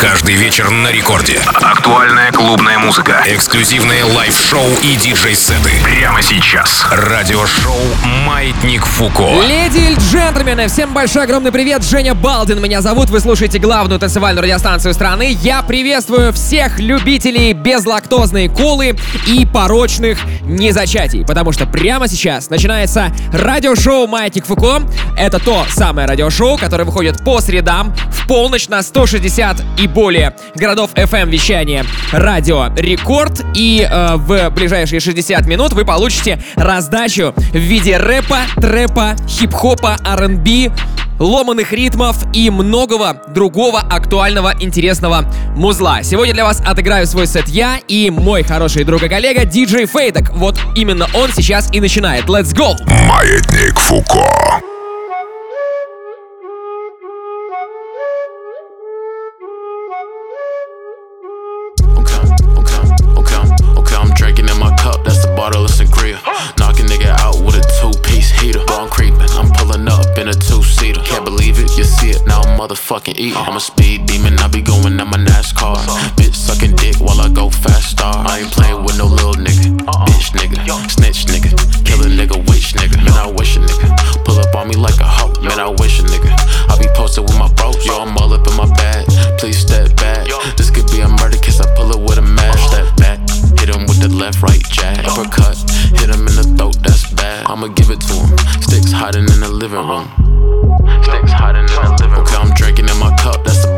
Каждый вечер на рекорде. Актуальная клубная музыка. Эксклюзивные лайв-шоу и диджей-сеты. Прямо сейчас. Радиошоу «Маятник Фуко». Леди и джентльмены, всем большой огромный привет. Женя Балдин меня зовут. Вы слушаете главную танцевальную радиостанцию страны. Я приветствую всех любителей безлактозной колы и порочных незачатий. Потому что прямо сейчас начинается радиошоу «Маятник Фуко». Это то самое радиошоу, которое выходит по средам в полночь на 160 и более городов FM вещания радио Рекорд. И э, в ближайшие 60 минут вы получите раздачу в виде рэпа, трэпа, хип-хопа, R&B, ломаных ритмов и многого другого актуального, интересного музла. Сегодня для вас отыграю свой сет я и мой хороший друг и коллега диджей Фейдек. Вот именно он сейчас и начинает. Let's go! Маятник Фуко. Now, I'm. I'm a speed demon, I be going at my NASCAR. Bitch sucking dick while I go fast star. I ain't playing with no little nigga. Bitch nigga, snitch nigga, kill a nigga, witch nigga. Man, I wish a nigga pull up on me like a hoe. Man, I wish a nigga. I be posted with my bros, yo, I'm all up in my bag. Please step back. This could be a murder case, I pull it with a mash. Step back, hit him with the left, right jab. Uppercut, hit him in the throat, that's bad. I'ma give it to him. Sticks hiding in the living room. Sticks hiding in the living room. Okay,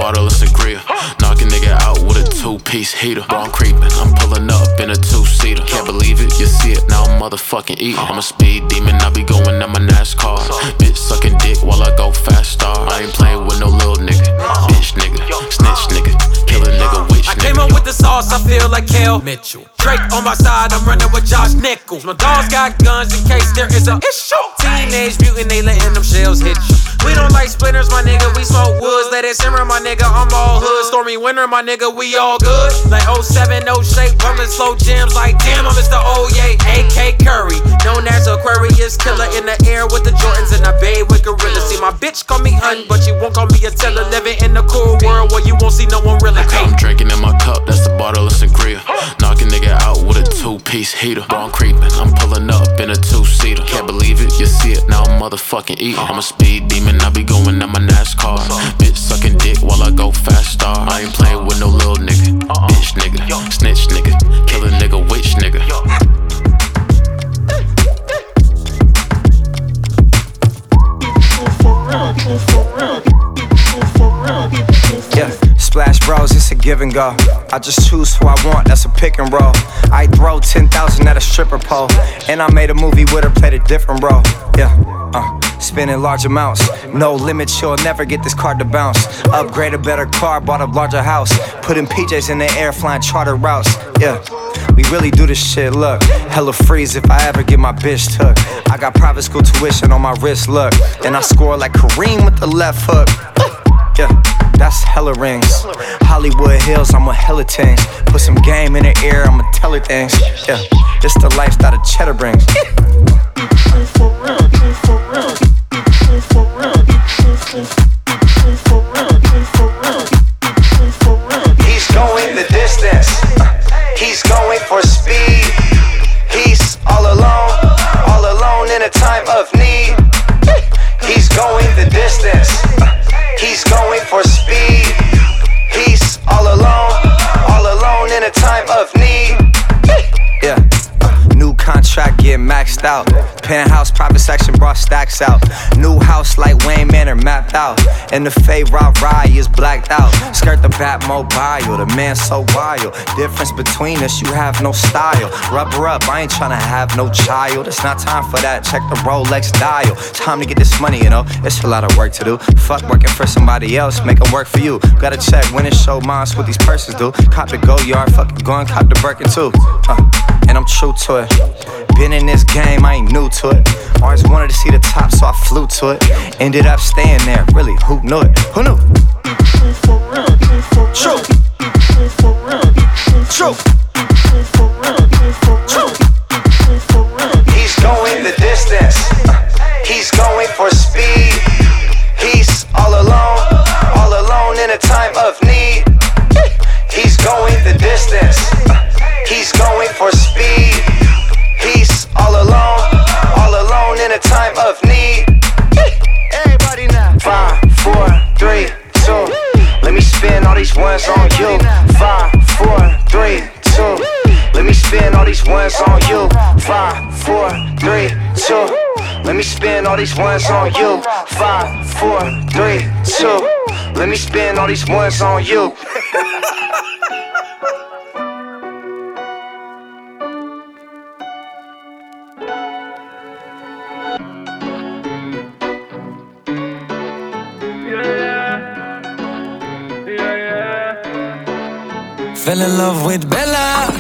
bottle of sangria. Knock a nigga out with a two piece heater. Bro, I'm creeping, I'm pulling up in a two seater. Can't believe it, you see it now, I'm motherfucking eating. I'm a speed demon, I be going at my NASCAR. Bitch sucking dick while I go fast star. I ain't playing with no little nigga. Bitch nigga, snitch nigga, kill a nigga, witch I came up with the sauce, I feel like Kel Mitchell. Drake on my side, I'm running with Josh Nichols. My dogs got guns in case there is a issue. Teenage mutant, they letting them shells hit you. We don't like splinters, my nigga. We smoke woods, let it simmer, my nigga. I'm all hood. Stormy winter, my nigga. We all good. Like 07, no shape, pumping slow gems. Like damn, I'm Mr. Oye, AK Curry. Known as Aquarius killer in the air with the Jordans and the Bay with gorillas. See, my bitch call me hun, but you won't call me a teller. Living in the cool world where you won't see no one really. I'm drinking in my cup, that's the bottle of sangria. Knock nigga out with a two piece heater. Bro, I'm creeping, I'm pulling up in a two seater. Can't believe it, you see it now, I'm motherfucking eating. I'm a speed demon, I be going at my NASCAR. Bitch sucking dick while I go fast star. I ain't playing with no little nigga. Bitch nigga, snitch nigga, kill a nigga, witch nigga. Yeah, Splash Bros, it's a give and go. I just choose who I want, that's a pick and roll. I throw 10,000 at a stripper pole. And I made a movie with her, played a different role. Yeah, uh, spending large amounts. No limits, you'll never get this card to bounce. Upgrade a better car, bought a larger house. Putting PJs in the air, flying charter routes. Yeah. We really do this shit, look. Hella freeze if I ever get my bitch took. I got private school tuition on my wrist, look. And I score like Kareem with the left hook. Yeah, that's hella rings. Hollywood Hills, I'm a hella things. Put some game in the air, I'ma tell her things. Yeah, it's the lifestyle that cheddar brings. He's And the Fay Rah Rye is blacked out. Skirt the Batmobile, the man so wild. Difference between us, you have no style. Rub her up, I ain't tryna have no child. It's not time for that. Check the Rolex dial. Time to get this money, you know. It's a lot of work to do. Fuck working for somebody else, make 'em work for you. Gotta check when it show mines what these purses do. Cop the go yard, fuck it, go cop the Birkin too. Uh, and I'm true to it. Been in this game, I ain't new to it. Always wanted to see the top, so I flew to it. Ended up staying there, really, who knew it? Who knew? True true. True. True He's going the distance. He's going for speed. He's all alone, all alone in a time of need. He's going the distance. He's going for speed. need. Everybody now. Five, four, three, two. Let me spin all these ones on you. Five, four, three, two. Let me spin all these ones on you. Five, four, three, two. Let me spin all these ones on you. Five, four, three, two. Let me spin all these ones on you. Fell in love with Bella,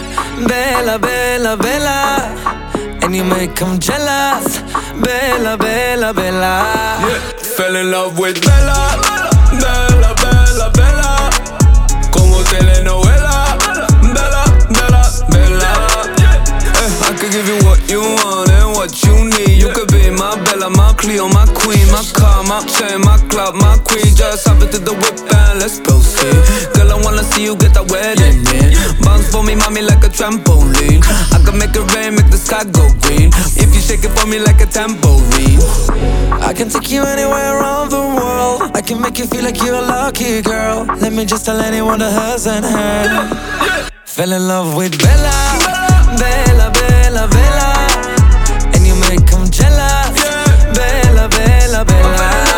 Bella, Bella, Bella. And you make them jealous. Bella, Bella, Bella. Yeah. Fell in love with Bella, Bella, Bella, Bella. Como telenovela. Bella, Bella, Bella. Eh, I could give you what you want my Bella, my Cleo, my queen, my car, my chain, my club, my queen. Just hop into the whip and let's proceed. Girl, I wanna see you get that wedding ring. Bounce for me, mommy, like a trampoline. I can make it rain, make the sky go green. If you shake it for me like a tambourine. I can take you anywhere around the world. I can make you feel like you're a lucky girl. Let me just tell anyone that hasn't heard. Fell in love with Bella, Bella, Bella, Bella. And you make jealous. Bella, Bella,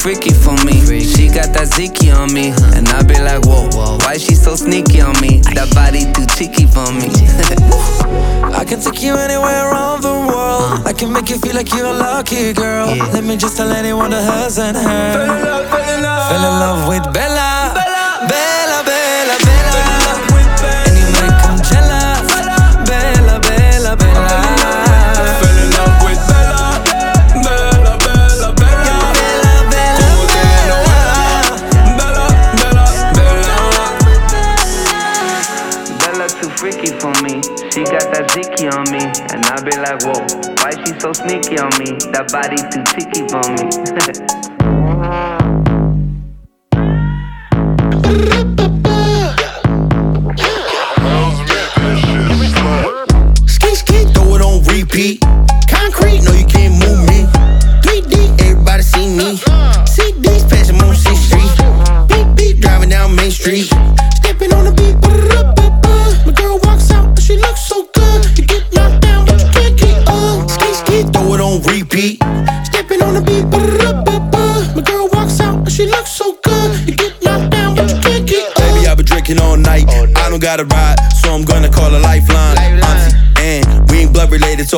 freaky for me. She got that Ziki on me. And I be like, whoa, why she so sneaky on me? That body too cheeky for me. I can take you anywhere around the world. Uh. I can make you feel like you're a lucky girl. Let me just tell anyone that hasn't heard. Fell in love, fell in love. Fell in love with Bella. Bella. Bella, Bella, Bella. Sneaky on me? That body too cheeky for me. Ski ski, throw it on repeat.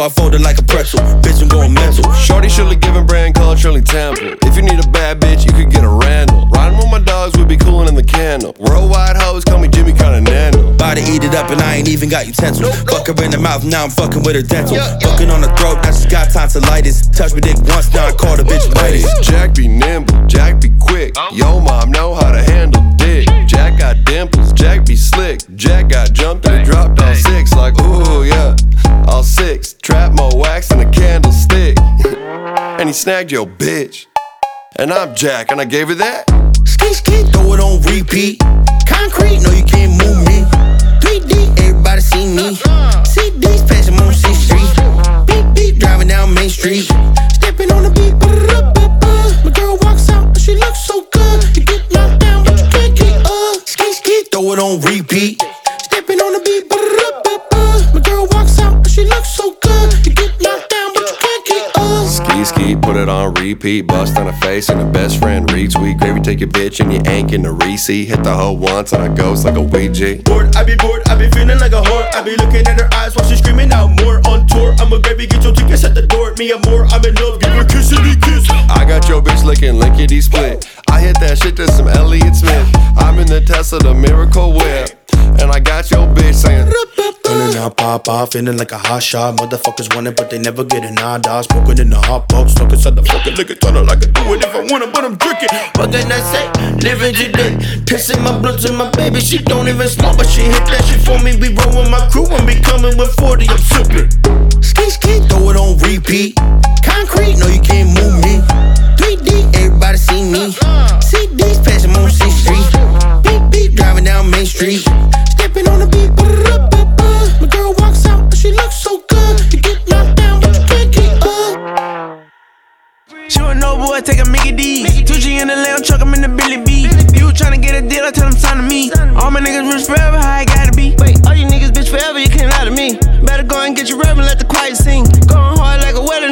So I fold it like a pretzel. Bitch, I'm going mental. Shorty surely giving brand color, Shirley Temple. If you need a bad bitch, you could get a Randall. Riding with my dogs, we be cooling in the candle. Worldwide hoes call me Jimmy Continental. Body eat it up, and I ain't even got utensils. Fuck her in the mouth, now I'm fucking with her dental. Fucking on the throat, now she's got tonsillitis. Touch me dick once, now I call the bitch Ladies, mitis. Jack be nimble, Jack be quick. Yo, mom know how to handle dick. Jack got dimples, Jack be slick. He snagged your bitch. And I'm Jack, and I gave her that. Ski ski, throw it on repeat. Concrete, no you can't move me. 3D, everybody see me. CDs passing on C Street. Beat beat, driving down Main Street. Stepping on the beat. ba-da-da-ba-ba. My girl walks out, but she looks so good. You get knocked down, but you can't get up. Ski ski, throw it on repeat. Stepping on the beat. ba-da-da-ba-ba. My girl walks out, but she looks so good. You get knocked down, but you can't get up. Ski ski, put it on repeat. Bust on her face and her best friend retweet. Gravy, take your bitch and you ain't getting a receipt. Hit the hoe once and I ghost like a Ouija. Bored, I be bored, I be feeling like a whore. I be looking at her eyes while she's screaming out more on tour. I'm a baby, get your tickets at the door. Me and more, I'm in love, give her kissity kiss. I got your bitch licking lickety split. I hit that shit to some Elliott Smith. I'm in the Tesla, the miracle whip. And I got your bitch saying, Turning out, pop off, feeling like a hot shot. Motherfuckers want it, but they never get an eye dot. Smoking in the hot box, stuck inside the fucking liquor tunnel. I do it if I wanna, but I'm drinking. What can I say? Living today, pissing my blunts and my baby. She don't even smoke, but she hit that shit for me. We roll my crew and we coming with 40. I'm sipping. Ski ski, throw it on repeat. Concrete, no, you can't move me. 3D, everybody see me. CDs passing on C Street coming down Main Street. Stepping on the beat, my girl walks out, she looks so good. You get knocked down, but you can't keep up. She no boy, take a Mickey D. 2G in the lamb truck, I'm in the Billy B. You tryna get a deal, I tell them sign to me. All my niggas rich forever, how I gotta be. Wait, all you niggas bitch forever, you can't lie to me. Better go and get your reverend, and let the quiet sing. Going hard like a wedding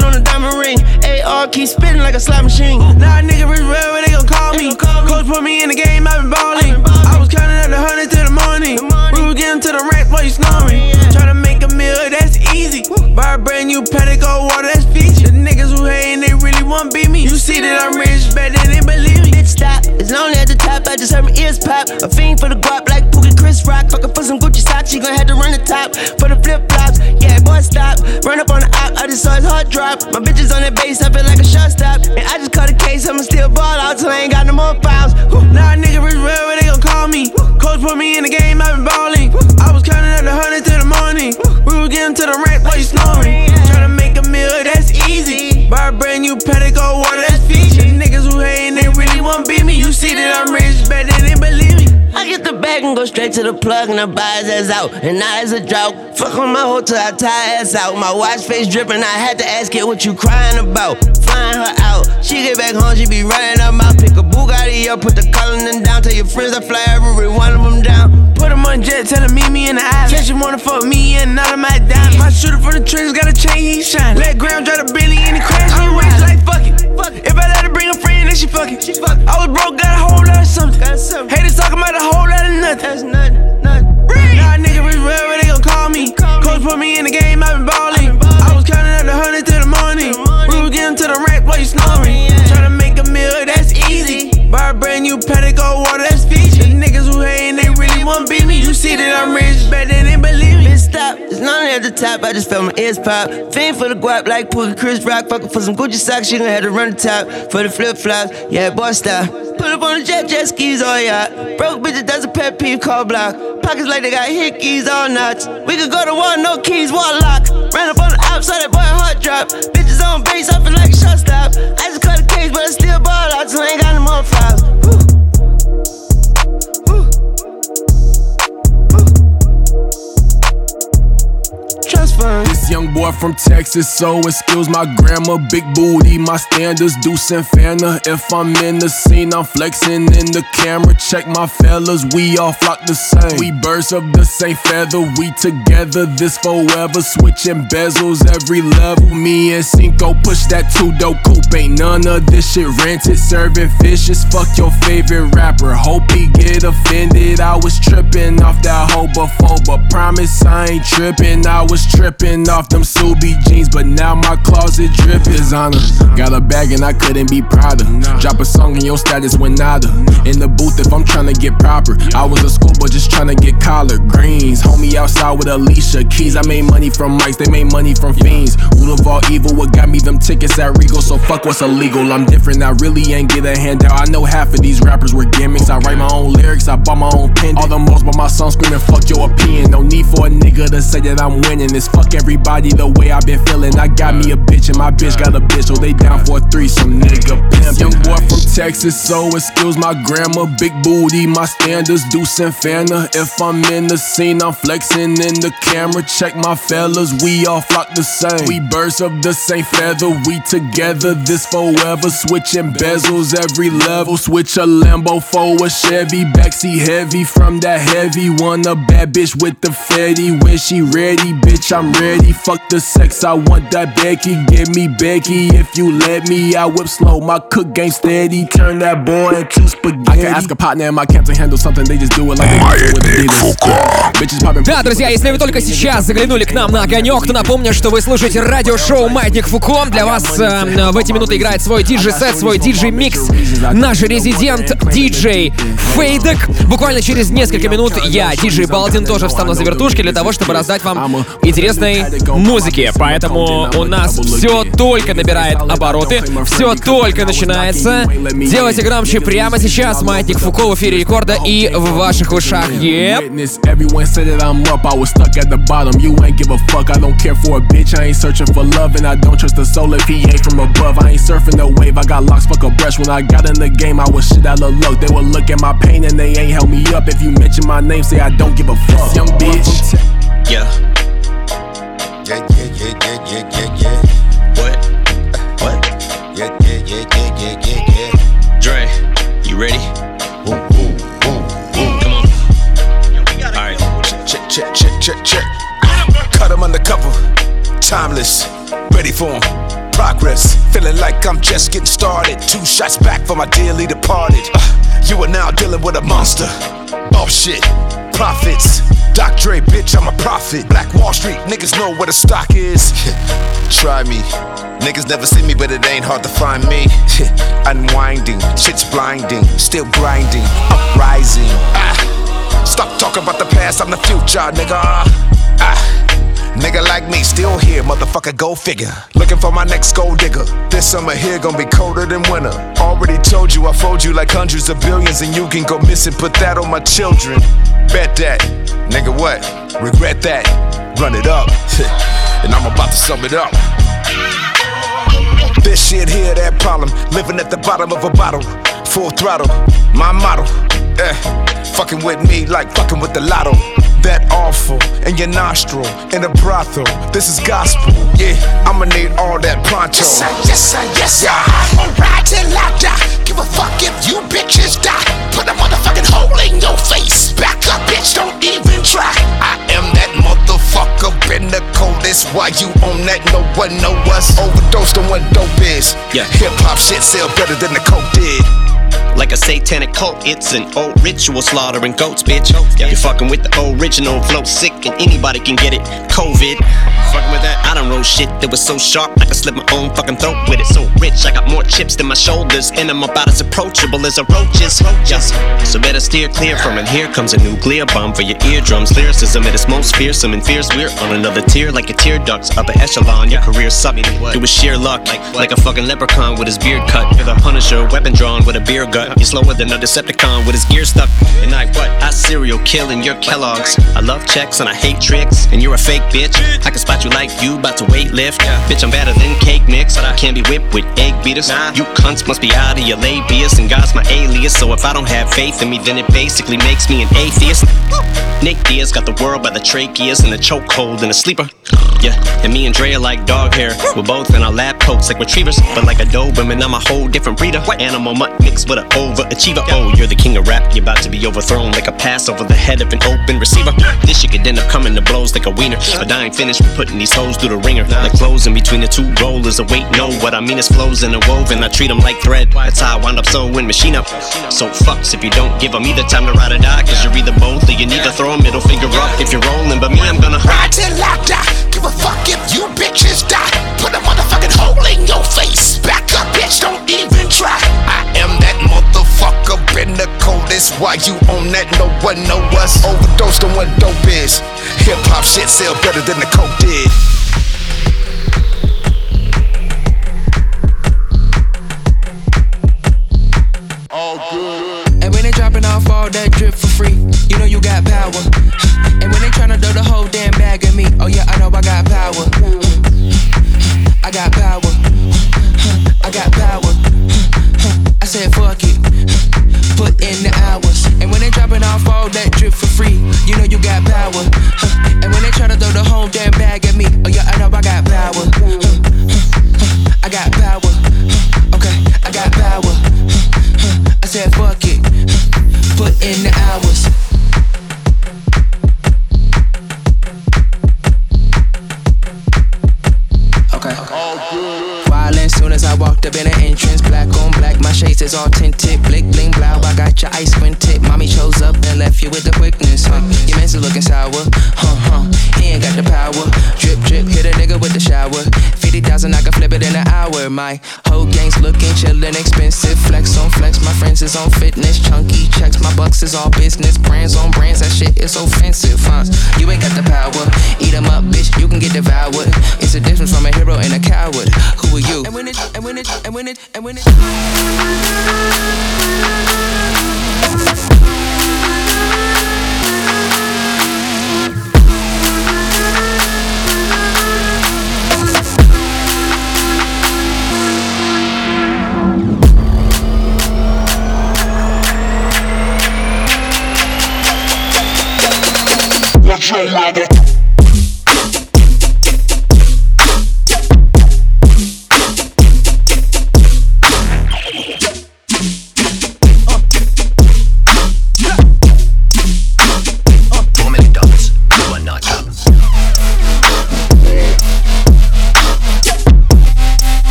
ring. AR keep spitting like a slot machine. Nah, nigga rich forever, they gon' call me. Coach put me in the game, i been ballin'. I was counting up the hundred to the morning. We was getting to the rank while you snoring. Try to make a meal, that's easy. Buy a brand new go water, that's feature. The niggas who hatin', they really want beat me. You see that I'm rich, better than they believe me. Stop. It's lonely at the top, I just heard my ears pop. A fiend for the guap like Pookie Chris Rock. Fuckin' for some Gucci socks, she gon' have to run the top. For the flip flops, yeah, boy, stop. Run up on the op, I just saw his heart drop. My bitches on that base, I feel like a shot stop. And I just caught a case, I'ma still ball out till I ain't got no more fouls. Nah, nigga, rich wherever they gon' call me. Coach put me in the game, i been ballin'. I was counting up the hundred to the morning. We was getting to the rank while you snoring. Tryna make a meal, that's easy. Buy a brand new paddock, I the and go straight to the plug and I buy his ass out. And now it's a drought. Fuck on my hotel, I tie ass out. My watch face dripping, I had to ask it what you crying about. Flying her out. She get back home, she be running up my pick a Bugatti up, put the collar down. Tell your friends I fly every one of them down. Put him on jet, tell him meet me in the island. Catch him wanna fuck me and none of my diamonds. My shooter for the trigger got a chain, he shine. Let Graham drive the Billy and he crash. I'm rich like fuck it. If I let her bring a then she fuck it. I was broke, got a whole lot of something. Haters talking about a whole lot of nothing. That's nothing, nothing. Nah, nigga, rich wherever they gon' call me. Coach put me in the game, i been ballin'. I was counting up the hundred to the morning. We was getting to the rank while you snoring. Tryna make a meal, that's easy. Buy a brand new paddock, go water, that's feature. The niggas who hatin', they really want beat me. You see that I'm rich, better than they believe me. Stop. It's lonely at the top, I just felt my ears pop. Fiend for the guap like Pookie Chris Rock. Fuckin' for some Gucci socks, she gon' have to run the top. For the flip flops, yeah, boy, stop. Put up on the jet, jet skis, all yeah. Broke bitches, that's a pet peeve, call block. Pockets like they got hickeys, all nuts. We could go to war, no keys, wall lock. Ran up on the outside, that boy heart drop. Bitches on base, I feel like a shot stop. I just cut a case, but I still ball out, so I ain't got no more fouls. Woo. Trust fund. This young boy from Texas, so excuse my grandma. Big booty, my standards, Deuce and Fanta. If I'm in the scene, I'm flexing in the camera. Check my fellas, we all flock the same. We birds of the same feather, we together, this forever. Switching bezels every level. Me and Cinco push that two dope coupe. Ain't none of this shit rented. Serving fishes, fuck your favorite rapper. Hope he get offended. I was tripping off that hoe before, but promise I ain't tripping. I was tripping off them Subi jeans, but now my closet drip is on her. Got a bag and I couldn't be prouder. Drop a song and your status went nada. In the booth if I'm tryna get proper. I was a schoolboy just tryna get collard greens. Homie outside with Alicia Keys. I made money from mics, they made money from fiends. Root of all evil, what got me them tickets at Regal? So fuck what's illegal. I'm different, I really ain't get a handout. I know half of these rappers were gimmicks. I write my own lyrics, I bought my own pen. All the most, but my song screaming, fuck your opinion. No need for a nigga to say that I'm winning. It's fuck everybody the way I've been feeling. I got me a bitch and my bitch got a bitch, so they down for a threesome, nigga. Pimp. Young boy from Texas, so excuse my grammar. Big booty, my standards, Deuce and Fanta. If I'm in the scene, I'm flexing in the camera. Check my fellas, we all flock the same. We birds of the same feather, we together, this forever. Switching bezels every level. Switch a Lambo for a Chevy, backseat heavy from that heavy. one. a bad bitch with the fetty when she ready, bitch. I'm ready. Fuck the sex, I want that Becky. Give me Becky if you let me. I whip slow, my cook game steady. Turn that boy into spaghetti. I can ask a partner in my camp to handle something, they just do it like they do with the. Bitches popping. Да, друзья, если вы только сейчас заглянули к нам на огонек, то напомню, что вы слушаете радиошоу Маятник Фуко. Для вас э, в эти минуты играет свой диджей-сет, свой диджей-микс. Наш резидент диджей Фейдек. Буквально через несколько минут я, диджей Балдин, тоже встану за вертушки для того, чтобы раздать вам интересной музыки. Поэтому у нас все только набирает обороты, все только начинается. Делайте громче прямо сейчас. Маятник Фуко в эфире рекорда и в ваших ушах. Yep. Yeah. Yeah, yeah, yeah, yeah, yeah, yeah, yeah. What? What? Yeah, yeah, yeah, yeah, yeah, yeah, yeah. Dre, you ready? Woo, woo, woo, woo. Come on. Alright. Check, check, check, check, check. Cut him undercover. Timeless. Ready for him. Progress. Feeling like I'm just getting started. Two shots back for my dearly departed. Uh, you are now dealing with a monster. Oh shit. Profits. Doc Dre, bitch, I'm a prophet. Black Wall Street, niggas know where the stock is. Try me. Niggas never see me, but it ain't hard to find me. Unwinding, shit's blinding, still grinding, uprising. Ah. Stop talking about the past, I'm the future, nigga. Nigga like me, still here, motherfucker, go figure. Looking for my next gold digger. This summer here gonna be colder than winter. Already told you I fold you like hundreds of billions, and you can go missing. Put that on my children. Bet that. Nigga, what? Regret that. Run it up. and I'm about to sum it up. This shit here, that problem. Living at the bottom of a bottle. Full throttle. My motto. Eh. Fucking with me like fucking with the lotto. That awful in your nostril in a brothel. This is gospel. Yeah, I'ma need all that pronto. Yes, sir, yes, sir, yes, sir. I'ma ride till I die. Give a fuck if you bitches die. Put a motherfucking hole in your face. Back up, bitch, don't even try. I am that motherfucker in the coldest. Why you on that? No one know us. Overdosed on what dope is. Yeah. Hip hop shit sell better than the coke did. Like a satanic cult, it's an old ritual slaughtering goats, bitch. You're fucking with the original flow, sick, and anybody can get it. COVID. Fucking with that, I don't roll shit that was so sharp I could slit my own fucking throat with it. So rich, I got more chips than my shoulders, and I'm about as approachable as a roach is. So better steer clear from it. Here comes a nuclear bomb for your eardrums. Lyricism at its most fearsome and fierce. We're on another tier like your tear ducts, upper echelon. Your career sucking. It was sheer luck, like, like a fucking leprechaun with his beard cut. You're the Punisher, weapon drawn with a beer gut. You're slower than a Decepticon with his gear stuck. And I what? I serial killing your Kellogg's. I love checks and I hate tricks. And you're a fake bitch. I can spot you like you about to weight lift. Bitch, I'm better than cake mix. But I can't be whipped with egg beaters. You cunts must be out of your labius. And God's my alias. So if I don't have faith in me, then it basically makes me an atheist. Nick Diaz got the world by the tracheas and the chokehold and a sleeper. Yeah, and me and Dre are like dog hair. We're both in our lab coats like retrievers. But like a Doberman, I'm a whole different breeder. Animal mutt mixed with an overachiever. Oh, you're the king of rap. You're about to be overthrown like a pass over the head of an open receiver. This shit could end up coming to blows like a wiener. But I ain't finished with putting these hoes through the ringer. Like clothes in between the two rollers. of weight, no, what I mean is flows in a woven. I treat them like thread. That's how I wind up sewing machine up. So fucks if you don't give them either time to ride or die. Cause you're either both or you need to throw a middle finger up if you're rolling. But me, I'm gonna ride till I die. Give a fuck if you bitches die. Put a motherfucking hole in your face. Back up, bitch, don't even try. I am that motherfucker in the coldest. Why you on that? No one know us. Overdosed on what dope is. Hip hop shit sell better than the coke did. Oh good. And when they dropping off all that drip for free, you know you got power. And when they tryna do the whole damn bag of me, oh yeah, I got power. I got power. With the quickness, huh? Your man's looking sour, huh, huh. He ain't got the power. Drip, drip, hit a nigga with the shower. 50,000, I can flip it in an hour. My whole gang's looking chillin', expensive. Flex on flex, my friends is on fitness. Chunky checks, my bucks is all business. Brands on brands, that shit is offensive, huh? You ain't got the power. Eat 'em up, bitch, you can get devoured. It's a difference from a hero and a coward. Who are you? And when it, and when it, and when it, and when it. Your mother.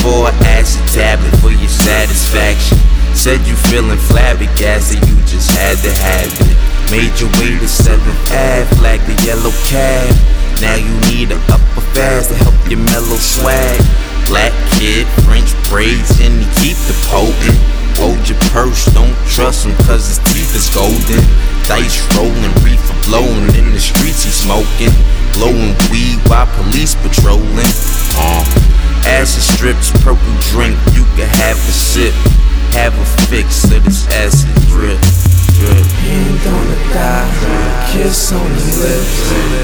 for an acid tablet for your satisfaction. Said you feeling flabbergasted, you just had to have it. Made your way to 7th F like the yellow cab. Now you need an upper fast to help your mellow swag. Black kid, French braids, and you keep the potent. Hold your purse, don't trust him, cause his teeth is golden. Dice rolling, reefer blowing, in the streets he smoking. Blowing weed while police patrolling. Uh. Acid strips, purple drink, you can have a sip. Have a fix of this acid drip. He ain't gonna die. Kiss on the lips.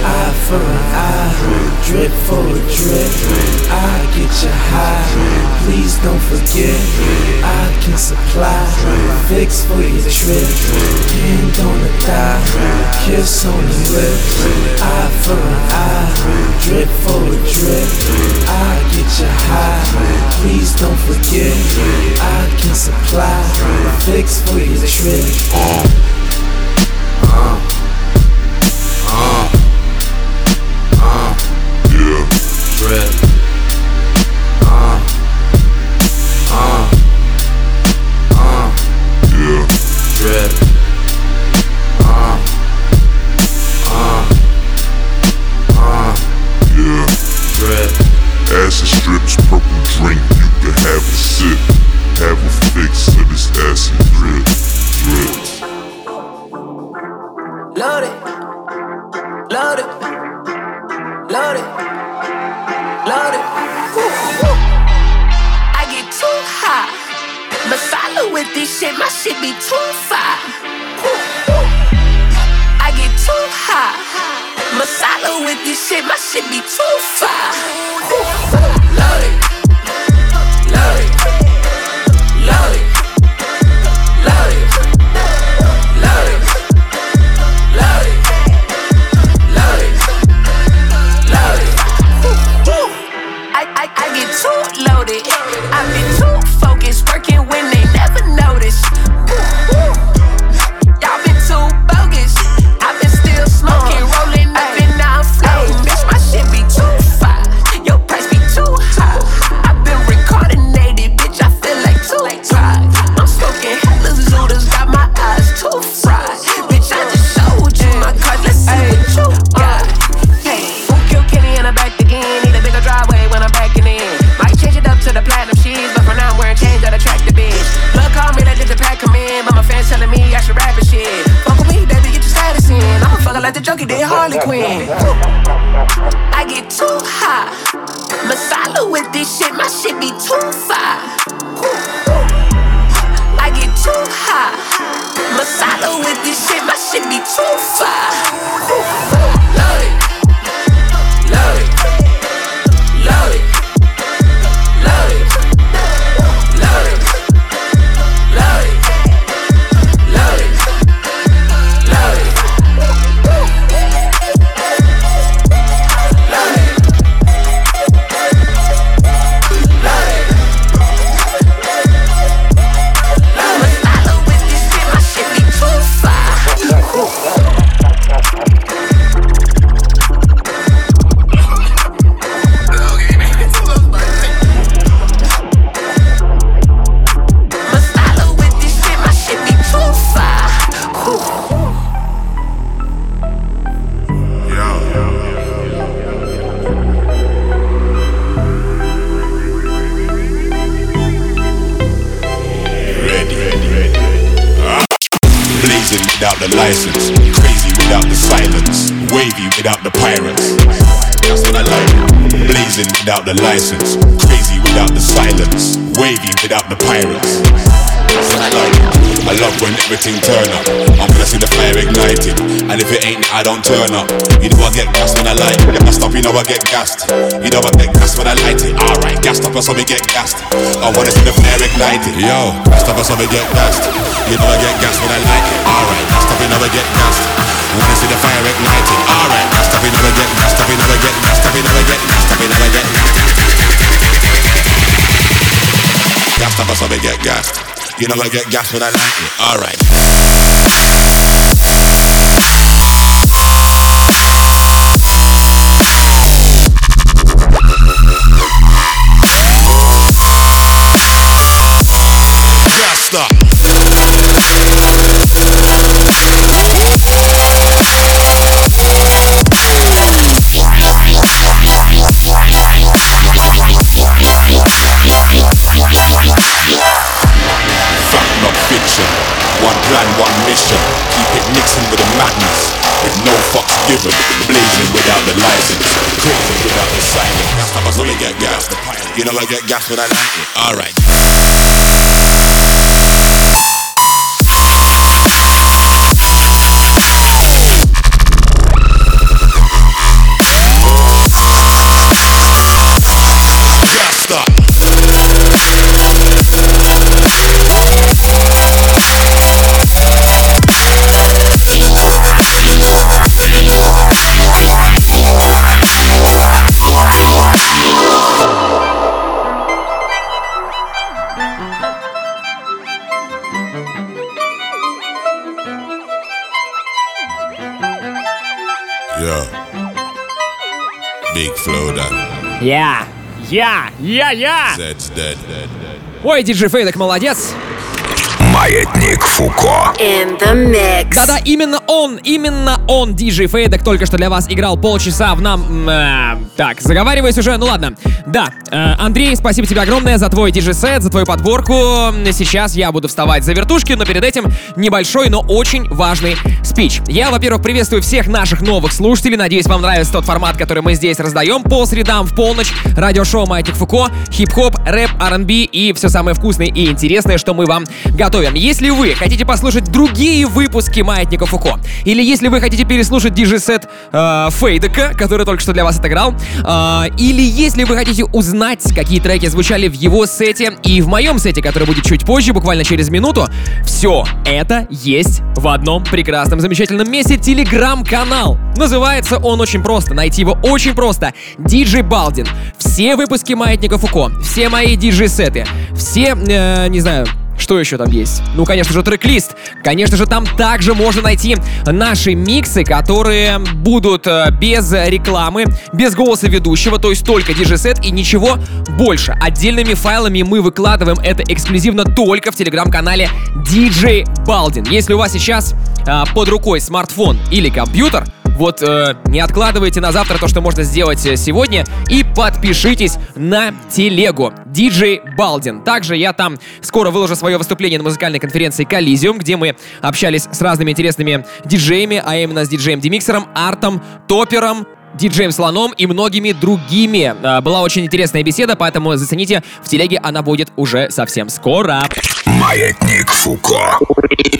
Eye for an eye. Drip for a drip. I get you high. Please don't forget. I can supply. Fix for your trip. Hand on the thigh. Kiss on the lips. Eye for an eye. Drip for a drip. I get you high. Please don't forget. I can supply. Fix for your trip. Uh, uh. Without the license, crazy without the silence, wavy without the pirates. I. I love when everything turn up. I'm gonna see the fire ignited, and if it ain't, I don't turn up. You know I get gassed when I light. Gassed up, you know I get gassed. You know I get gassed when I light it. Alright, gassed up, so me get gassed. I wanna see the fire ignited. Yo, gassed up, so me get gassed. You know I get gassed when I light it. Alright, gassed up, you know I get gassed. Wanna see the fire ignited. Alright, gassed up, you know I get gassed up, you know I get gassed up, you know I get gassed up, you know I get gassed. Gassed up, so me get gassed. You I get gas when I like it. Alright. Blazing without the license. Crazy without the silence. I only get gassed. You know I get gassed when I like it. Alright. Я, я, я. Ой, диджей Фейдек молодец. Маятник Фуко. In the mix. Да-да, именно он, именно он, диджей Фейдек, только что для вас играл полчаса в нам... э, так, заговариваюсь уже, ну ладно. Да, э, Андрей, спасибо тебе огромное за твой диджей-сет, за твою подборку. Сейчас я буду вставать за вертушки, но перед этим небольшой, но очень важный спич. Я, во-первых, приветствую всех наших новых слушателей. Надеюсь, вам нравится тот формат, который мы здесь раздаем по средам в полночь. Радиошоу Маятник Фуко, хип-хоп, рэп, R&B и все самое вкусное и интересное, что мы вам готовим. Если вы хотите послушать другие выпуски Маятника Фуко, или если вы хотите переслушать диджей-сет э, Фейдека, который только что для вас отыграл, э, или если вы хотите узнать, какие треки звучали в его сете и в моем сете, который будет чуть позже, буквально через минуту, все это есть в одном прекрасном, замечательном месте телеграм-канал. Называется он очень просто, найти его очень просто. Диджей Балдин. Все выпуски Маятника Фуко, все мои диджей-сеты, все, э, не знаю, что еще там есть? Ну, конечно же, трек-лист. Конечно же, там также можно найти наши миксы, которые будут э, без рекламы, без голоса ведущего, то есть только диджей-сет и ничего больше. Отдельными файлами мы выкладываем это эксклюзивно только в телеграм-канале DJ Балдин. Если у вас сейчас э, под рукой смартфон или компьютер, вот э, не откладывайте на завтра то, что можно сделать э, сегодня, и подпишитесь на телегу DJ Балдин. Также я там скоро выложу свое выступление на музыкальной конференции Коллизиум, где мы общались с разными интересными диджеями, а именно с диджеем Демиксером, Артом, Топером, диджеем Слоном и многими другими. А, Была очень интересная беседа, поэтому зацените, в телеге она будет уже совсем скоро. Маятник Фуко.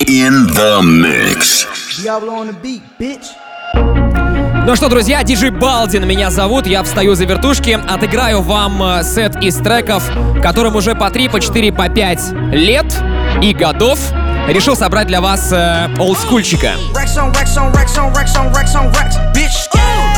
In the mix. Diablo on the beat, bitch. Ну что, друзья, диджей Балдин меня зовут, я встаю за вертушки, отыграю вам э, сет из треков, которым уже по 3, по 4, по 5 лет и годов. Решил собрать для вас э, олдскульчика. Rex on Rex on Rex on Rex on Rex on Rex, bitch.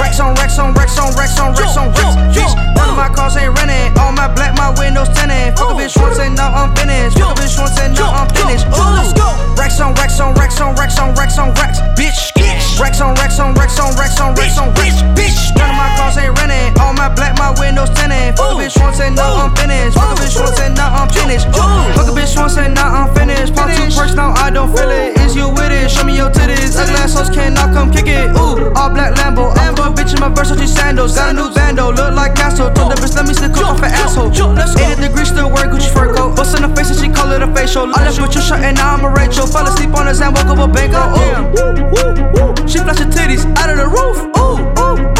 Rex on Rex on Rex on Rex on Rex on Rex, bitch. None of my cars ain't renting. All my black, my windows tinted. Fuck a bitch once and now I'm finished. Fuck a bitch once and now I'm finished. Ooh. Rex on Rex on Rex on Rex on Rex on Rex, bitch. Rex on Rex on Rex on Rex on Rex on Rex, bitch. My cars ain't renting. All my black, my windows tinted. Fuck a bitch once and now I'm finished. Fuck a bitch once and now I'm finished. Fuck a bitch once and now I'm finished. Pop two perks, now I don't feel it. Is you with it? Show me your titties. Ugly ass hoes cannot come kick it. Ooh, all black Lambo. Lambo bitch in my Versace sandals. Got a new bando, look like Castle. Told the bitch let me stick up off an asshole. 80 degrees, still wear Gucci fur coat. Bust in the face and she call it a facial. I left with you shut and now I'm a Rachel. Fell asleep on the sand, woke up a bank. Ooh, ooh. She flashed her titties out of the roof. Ooh, ooh.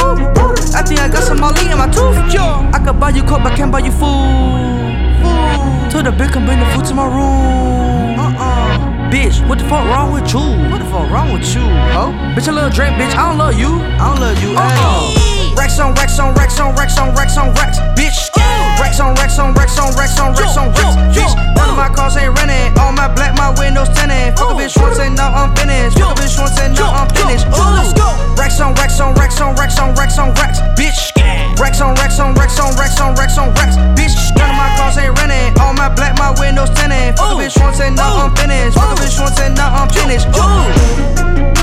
I think I got some Molly in my tooth. jaw. I could buy you coke, but can't buy you food. food. To the bitch, come bring the food to my room. Uh-uh. Bitch, what the fuck wrong with you? What the fuck wrong with you? Oh, bitch, I love Drake, bitch. I don't love you. I don't love you. Uh-uh. Rex on Rex on Rex on Rex on Rex on Rex. Bitch racks on racks on racks on racks on racks on racks. Bitch, none of my cars ain't running. All my black, my windows tinted. Fuck a bitch once and now I'm finished. Fuck a bitch once and now I'm finished. Let's go. Racks on racks on racks on racks on racks on racks. Bitch, racks on racks on racks on racks on racks on racks. Bitch, none of my cars ain't running. All my black, my windows tinted. Fuck a bitch once and now I'm finished. Fuck a bitch once and now I'm finished. Ooh.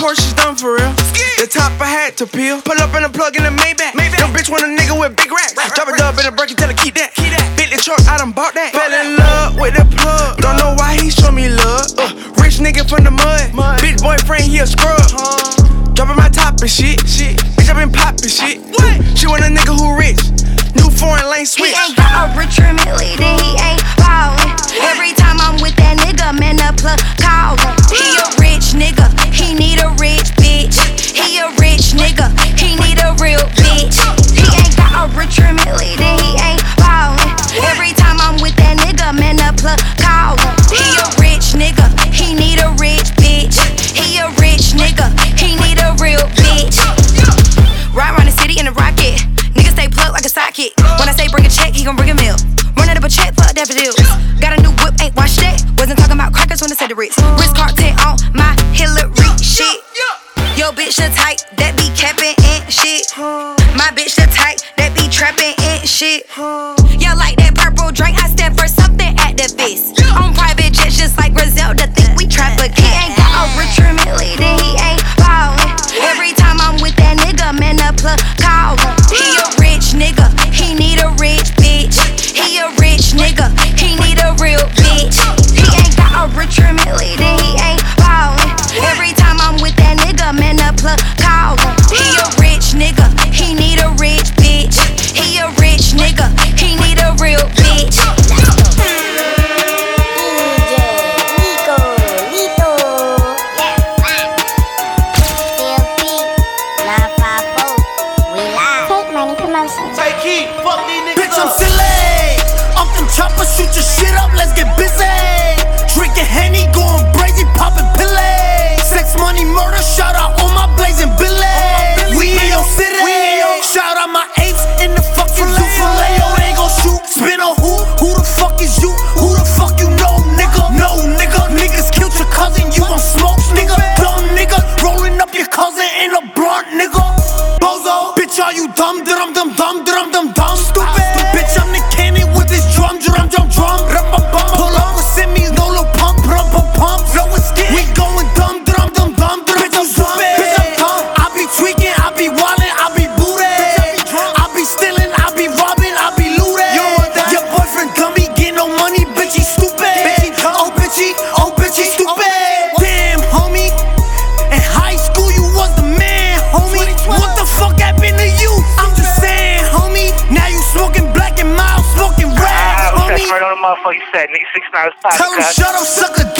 Porsche's done for real. The top I had to peel. Pull up in a plug in a Maybach. Maybach. Them bitch want a nigga with big racks. Drop a dub in a break and tell her keep that. Keep that. Bentley truck, I done bought that. Fell in love with the plug. Don't know why he show me love. Uh, rich nigga from the mud. mud. Bitch boyfriend, he a scrub. Huh. Dropping my top and shit. shit. Bitch, I been popping shit. What? She want a nigga who rich. New foreign lane switch. He ain't got a rich or leading. Huh. that nigga six nine five. Tell him shut up, sucker.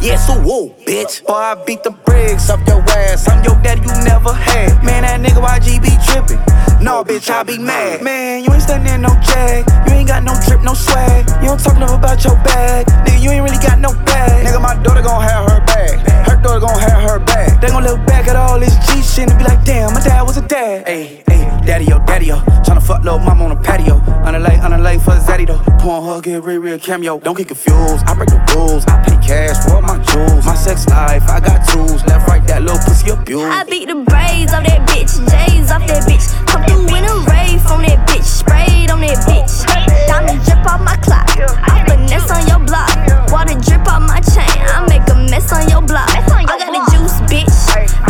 Yeah, so woo, bitch. Boy, I beat the bricks up your ass. I'm your daddy you never had. Man, that nigga YG be trippin'. No, bitch, I be mad. Man, you ain't stunning in no jag. You ain't got no drip, no swag. You don't talk enough about your bag. Nigga, you ain't really got no bag. Nigga, my daughter gon' have her bag. Her gon' have her back. They gon' look back at all this G shit and be like, damn, my dad was a dad. Ayy, ayy, daddy yo, daddy yo. Tryna fuck little mama on the patio. The late for Zaddy though. Pouring her, get real, real cameo. Don't get confused. I break the rules. I pay cash for my jewels. My sex life, I got tools. Left, right, that little pussy abuse. I beat the braids off that bitch, J's off that bitch. Come through in a rave from that bitch, sprayed on that bitch. Diamonds drip off my clock. I finesse on your block. Water drip off my chain. I make a mess on your block. I got the juice, bitch.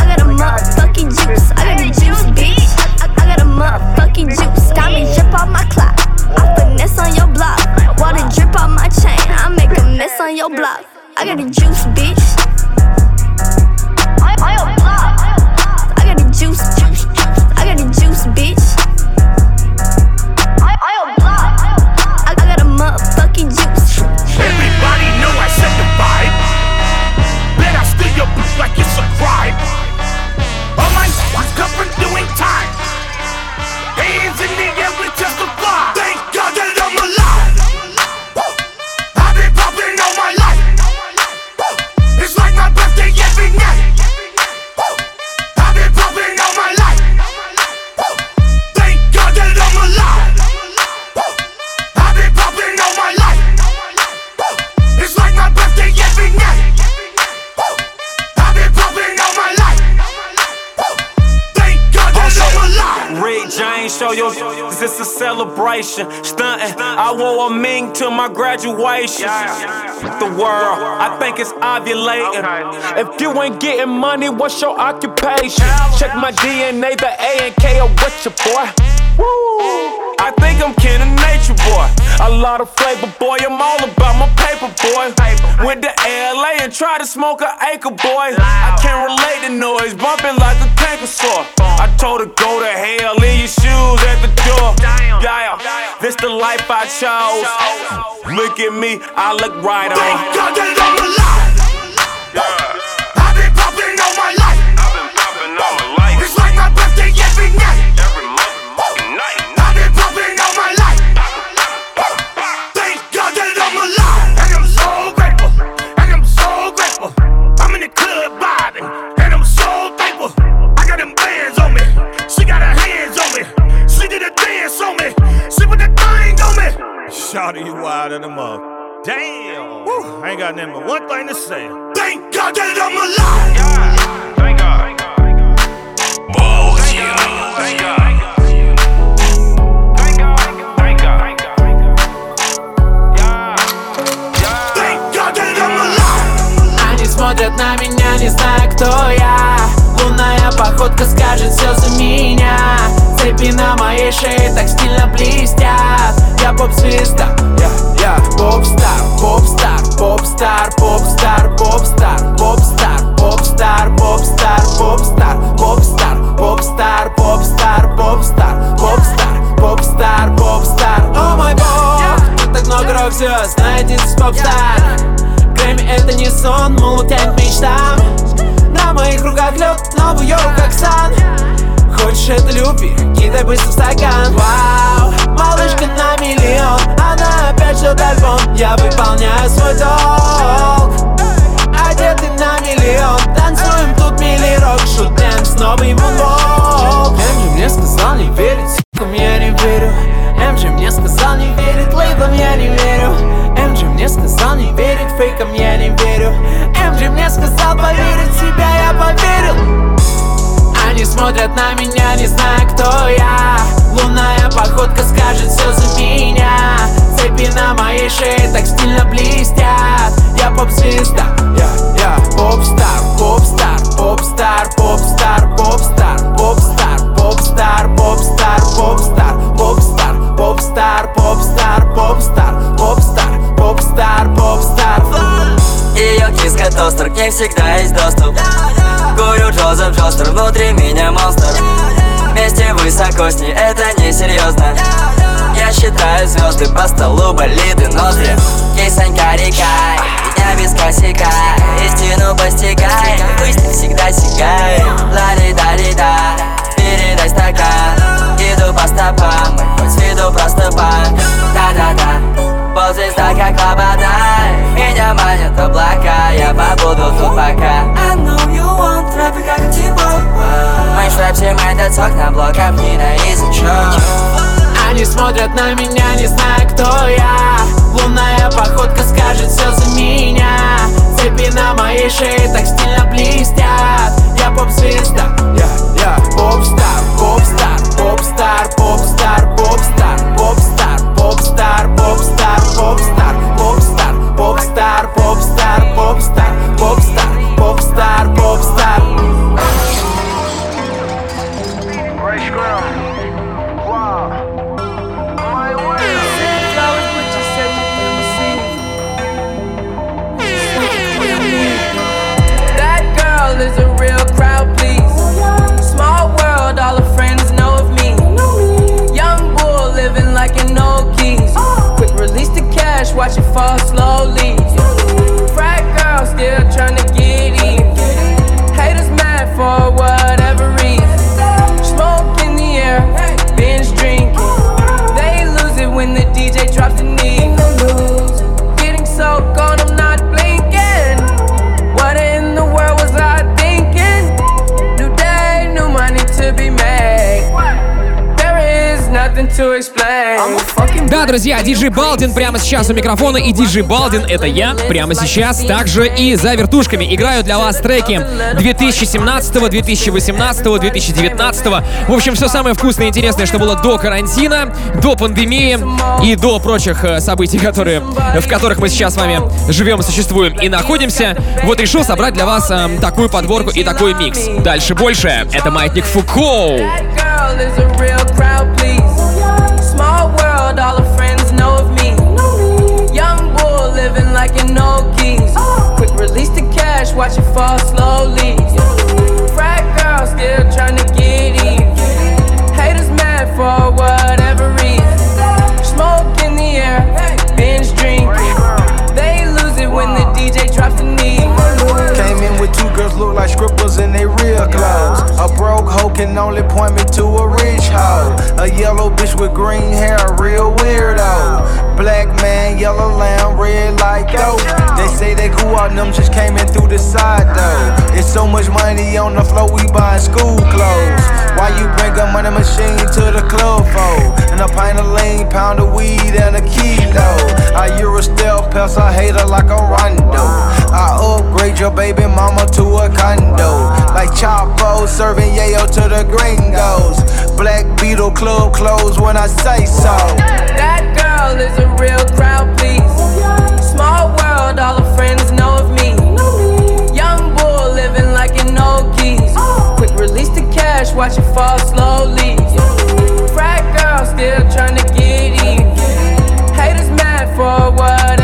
I got a motherfucking juice. I got the juice, bitch. I, I got a motherfucking juice. Diamonds drip off my clock. I finesse on your block. Water drip off my chain. I make a mess on your block. I got the juice, bitch. I, I Stunting, I wore a ming to my graduation. The world, I think it's ovulating. If you ain't getting money, what's your occupation? Check my DNA, the A and K are with your boy. Woo. I think I'm of nature, boy. A lot of flavor, boy. I'm all about my paper, boy. Went to LA and tried to smoke an acre, boy. I can't relate to noise, bumping like a tanker saw. I told her go to hell, leave your shoes at the door. Yeah, this the life I chose. Look at me, I look right on. Thank God that I'm alive. Shawty, you wild in the mug. Damn. Woo, I ain't got nothing but one thing to say. Thank God that I'm alive. Thank God. Thank God that I'm alive. Они смотрят на меня, не зная, кто я Лунная походка скажет все за меня Цепи на моей шее так стильно блестят. Я поп-звезда, я, я поп-стар, поп-стар, поп-стар, поп-стар, поп-стар, дышит любви Кидай быстро стакан. Вау, малышка на миллион Она опять ждет альбом. Я выполняю свой долг. Одетый на миллион Танцуем тут мили-рок Шутнем с новым волк Эмджи мне сказал не верить Суткам я не верю. Эмджи мне сказал не верить Лейблам я не верю. Эмджи мне сказал не верить Фейкам я не верю. Эмджи мне сказал поверить в себя я поверил. Они смотрят на меня, не зная, кто я Лунная походка скажет все за меня Цепи на моей шее так стильно блестят Я поп-звезда, я, я поп-стар, поп-стар, поп-стар, поп-стар, поп-стар, поп-стар, поп-стар, поп-стар, поп-стар, поп-стар, поп-стар, поп-стар, поп-стар, поп-стар, поп-стар, ее киска тостер, к ней всегда есть доступ. Курю Джозеф Джостер, внутри меня монстр. Вместе высоко с ней, это несерьезно. Я считаю звезды, по столу болит и ноздри. Ей Санька рекай, меня без косяка. Истину постигай, пусть не всегда сигай. Лали дали да, передай стакан. Иду по стопам, хоть с виду просто панк Да-да-да, Любовь звезда, как лобода Меня манят облака Я побуду тут пока. I know you want тропик, как типа Мы шлепсим этот сок на блоках Не наизучок Они смотрят на меня, не зная, кто я. Лунная походка скажет все за меня. Цепи на моей шее так стильно блестят. Я поп-звезда, я, я поп-стар, поп-стар, поп-стар, поп-стар, поп-стар, поп-стар, поп-стар, поп-стар. popstar, popstar, popstar, popstar. That girl is a real crowd. Small world, all friends know of me. Young bull living like an old. Quick release the cash, watch it fall slow. Друзья, диджей Балдин прямо сейчас у микрофона, и диджей Балдин — это я прямо сейчас. Также и за вертушками играю для вас треки 2017, 2018, 2019. В общем, все самое вкусное и интересное, что было до карантина, до пандемии и до прочих э, событий, которые, в которых мы сейчас с вами живем, существуем и находимся. Вот решил собрать для вас э, такую подборку и такой микс. Дальше больше. Это Маятник Фуко. girl is a real crowd, please. An old keys. Oh. Quick release the cash, watch it fall them just came in through the side though. It's so much money on the floor, we buying school clothes. Why you bring a money machine to the club for? And a pint of lean, pound of weed, and a kilo. I Euro stealth pest, I hate her like a rondo. I upgrade your baby mama to a condo. Like Chapo serving yayo to the gringos. Black Beatle club clothes when I say so. That girl is a real crowd, please. Small world, all her friends cash, watch it fall slowly. Frat girl still trying to get in. Haters mad for whatever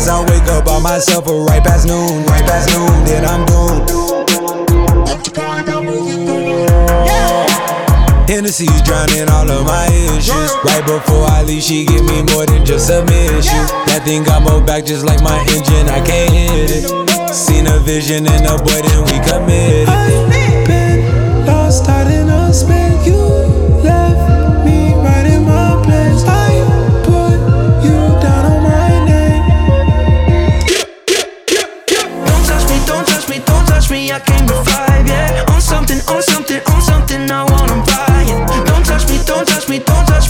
Pass out, wake up by myself, or right past noon, right past noon, then I'm doomed. Hennessy drowning all of my issues. Right before I leave, she give me more than just a submission. That thing got more back just like my engine, I can't hit it. Seen a vision in a boy, then we committed.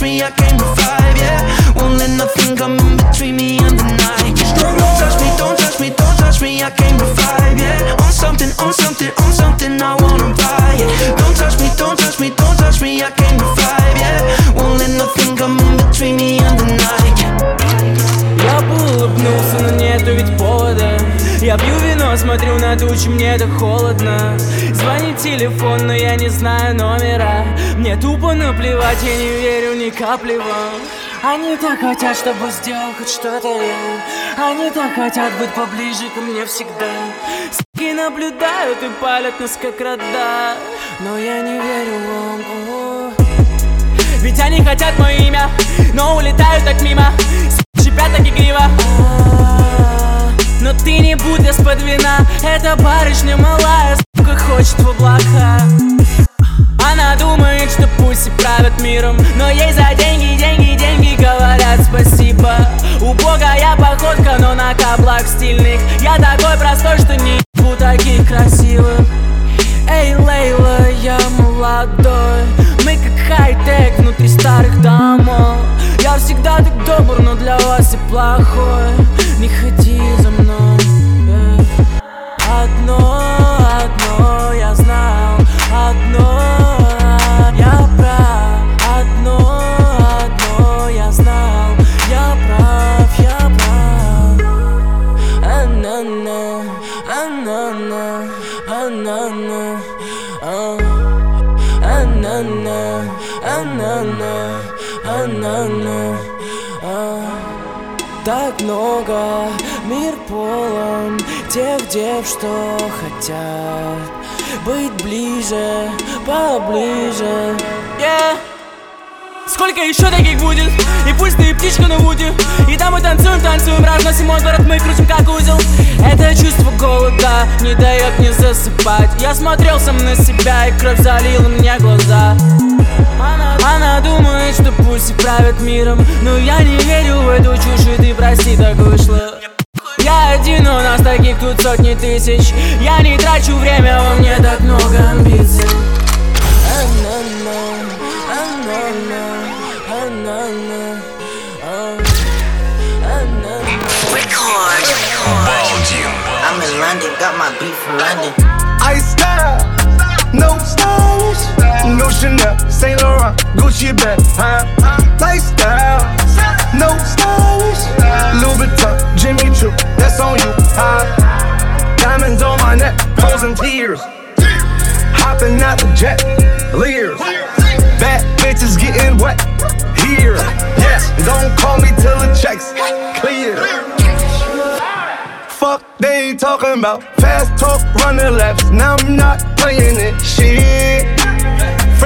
me, don't touch me. I came with five, yeah. Won't let nothing come in between me and the night. Don't touch me, don't touch me, don't touch me. I came with five, yeah. On something, on something, on something. I wanna buy it. Don't touch me, don't touch me, don't touch me. I came with five, yeah. Won't let nothing come in between me and the night. Я бы улыбнулся, Я пью вино, смотрю на тучи, мне так холодно. Звонит телефон, но я не знаю номера. Мне тупо наплевать, я не верю ни капли вам. Они так хотят, чтобы сделал хоть что-то я Они так хотят быть поближе ко мне всегда. Суки наблюдают и палят нас как рода. Но я не верю вам. Ведь они хотят мое имя, но улетают так мимо. Шипят так игриво Но ты не будь из-под вина. Эта барышня малая, сука, хочет в облака. Она думает, что пусть и правят миром Но ей за деньги, деньги, деньги говорят спасибо. Убогая походка, но на каблах стильных. Я такой простой, что не ебу таких красивых. Эй, Лейла, я молодой. Мы как хай-тек внутри старых домов. Я всегда так добр, но для вас и плохой. Не ходи. Одно, одно я знал Одно, я прав Одно, одно я знал Я прав, я прав А-на-на, а-на-на, а-на-на, а. А. Так много, мир полон дев, что хотят быть ближе, поближе. Yeah. Сколько еще таких будет? И пусть ты птичка на вуде И там мы танцуем, танцуем, разносим город, мы крутим как узел Это чувство голода не дает мне засыпать Я смотрел сам на себя, и кровь залила мне глаза она, она думает, что пусть и правят миром Но я не верю в эту чушь, и ты прости, так вышло нас таких тут сотни тысяч Я не трачу время, во мне так много амбиций а. I'm in London, got my beat from London. Ice style, no stylish, no Chanel, Saint Laurent, Gucci bag, huh? Lifestyle, no stylish, Louis Vuitton, Jimmy Choo, that's on you? Diamonds on my neck, frozen tears, hopping out the jet, leers, bad bitches getting wet here, yes. Don't call me till the checks clear. Fuck they talking about fast talk, running laps. Now I'm not playing it. Shit.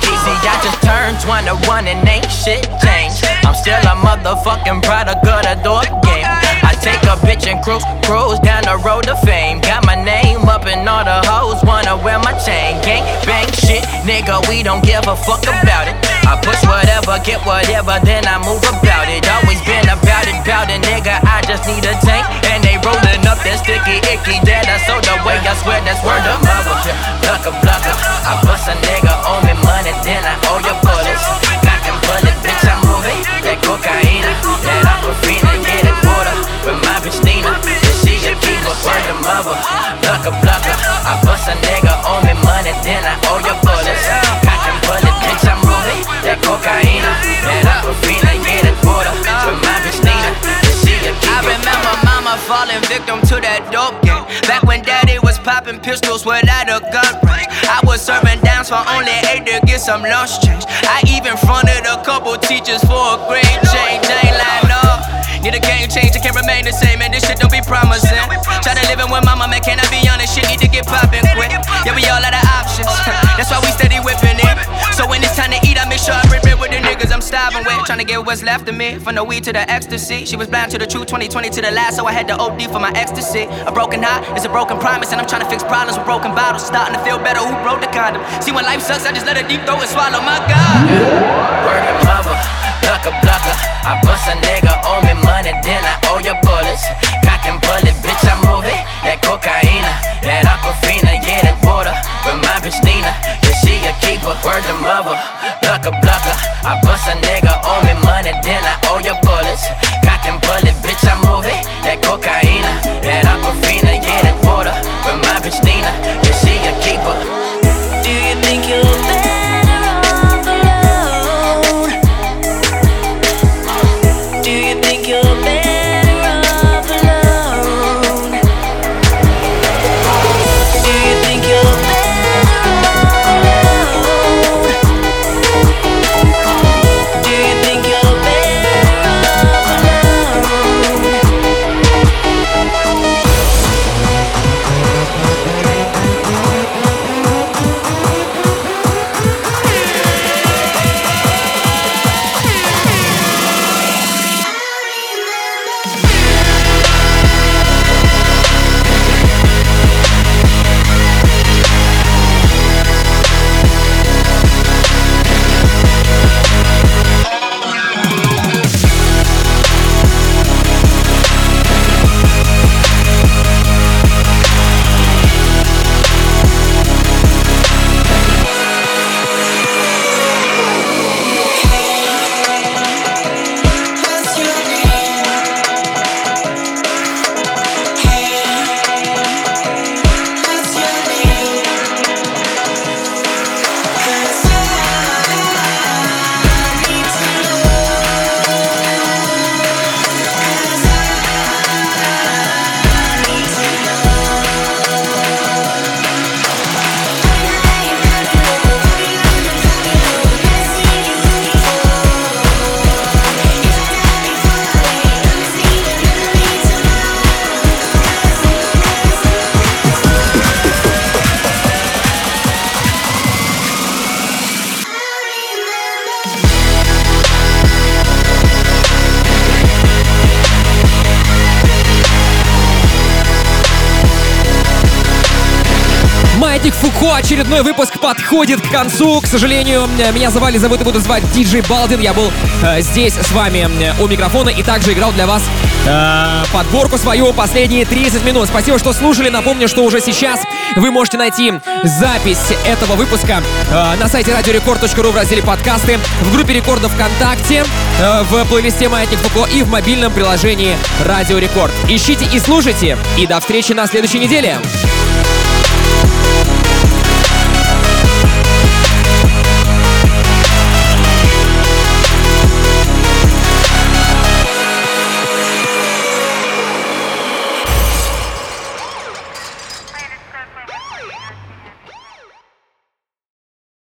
Kizzy. I just turned 21 and ain't shit changed. I'm still a motherfucking product of the door game. Take a bitch and cruise, cruise down the road to fame. Got my name up and all the hoes wanna wear my chain. Gang, bang, shit, nigga, we don't give a fuck about it. I push whatever, get whatever, then I move about it. Always been about it, about it, nigga. I just need a tank. And they rolling up that sticky, icky, that I sold away. I swear that's word of mother. Blucker, blucker. I bust a nigga, owe me money, then I owe your bullets. Cock and bullet, bitch, I'm moving. That cocaine, that aquafina, word of mother. Blucker, blucker. I bust a nigga, owe me money, then I owe your bullets. Cock and bullet, bitch, I'm. That cocaine, that aquafina, yeah, that water. With my bitch Nina, she a keeper. I remember mama falling victim to that dope game. Back when daddy was popping pistols without a gun range. I was serving downs for only eight to get some lunch change. I even fronted a couple teachers for a grade change. Ain't like. Need a game change, it can't remain the same, and this shit don't be promising. Try to live in with my mama, man, can I be honest? Shit need to get poppin' quick. Yeah, we all out of options. That's why we steady whipping it. So when it's time to eat, I make sure I rip it with the niggas I'm starving with. Trying to get what's left of me. From the weed to the ecstasy. She was blind to the truth, 2020 to the last, so I had to OD for my ecstasy. A broken heart is a broken promise, and I'm trying to fix problems with broken bottles. Starting to feel better, who broke the condom? See, when life sucks, I just let a deep throat and swallow my God. Word of mother, blucker, blucker. I bust a nigga, owe me money, then I owe your bullets. Cock and bullet, bitch, I'm moving. That cocaine, that aquafina, yeah, that water. With my bitch Nina, yeah, she a keeper. Word to mother, blucker, blucker. I bust a nigga, owe me money, then I owe your bullets. Cock and bullet, bitch, I'm moving. That cocaine, that aquafina, очередной выпуск подходит к концу. К сожалению, меня звали, зовут и буду звать Диджей Балдин. Я был э, здесь с вами э, у микрофона и также играл для вас э, подборку свою последние 30 минут. Спасибо, что слушали. Напомню, что уже сейчас вы можете найти запись этого выпуска э, на сайте радиорекорд.ру в разделе подкасты, в группе рекордов ВКонтакте, э, в плейлисте Маятник Фуко и в мобильном приложении Радио Рекорд. Ищите и слушайте. И до встречи на следующей неделе.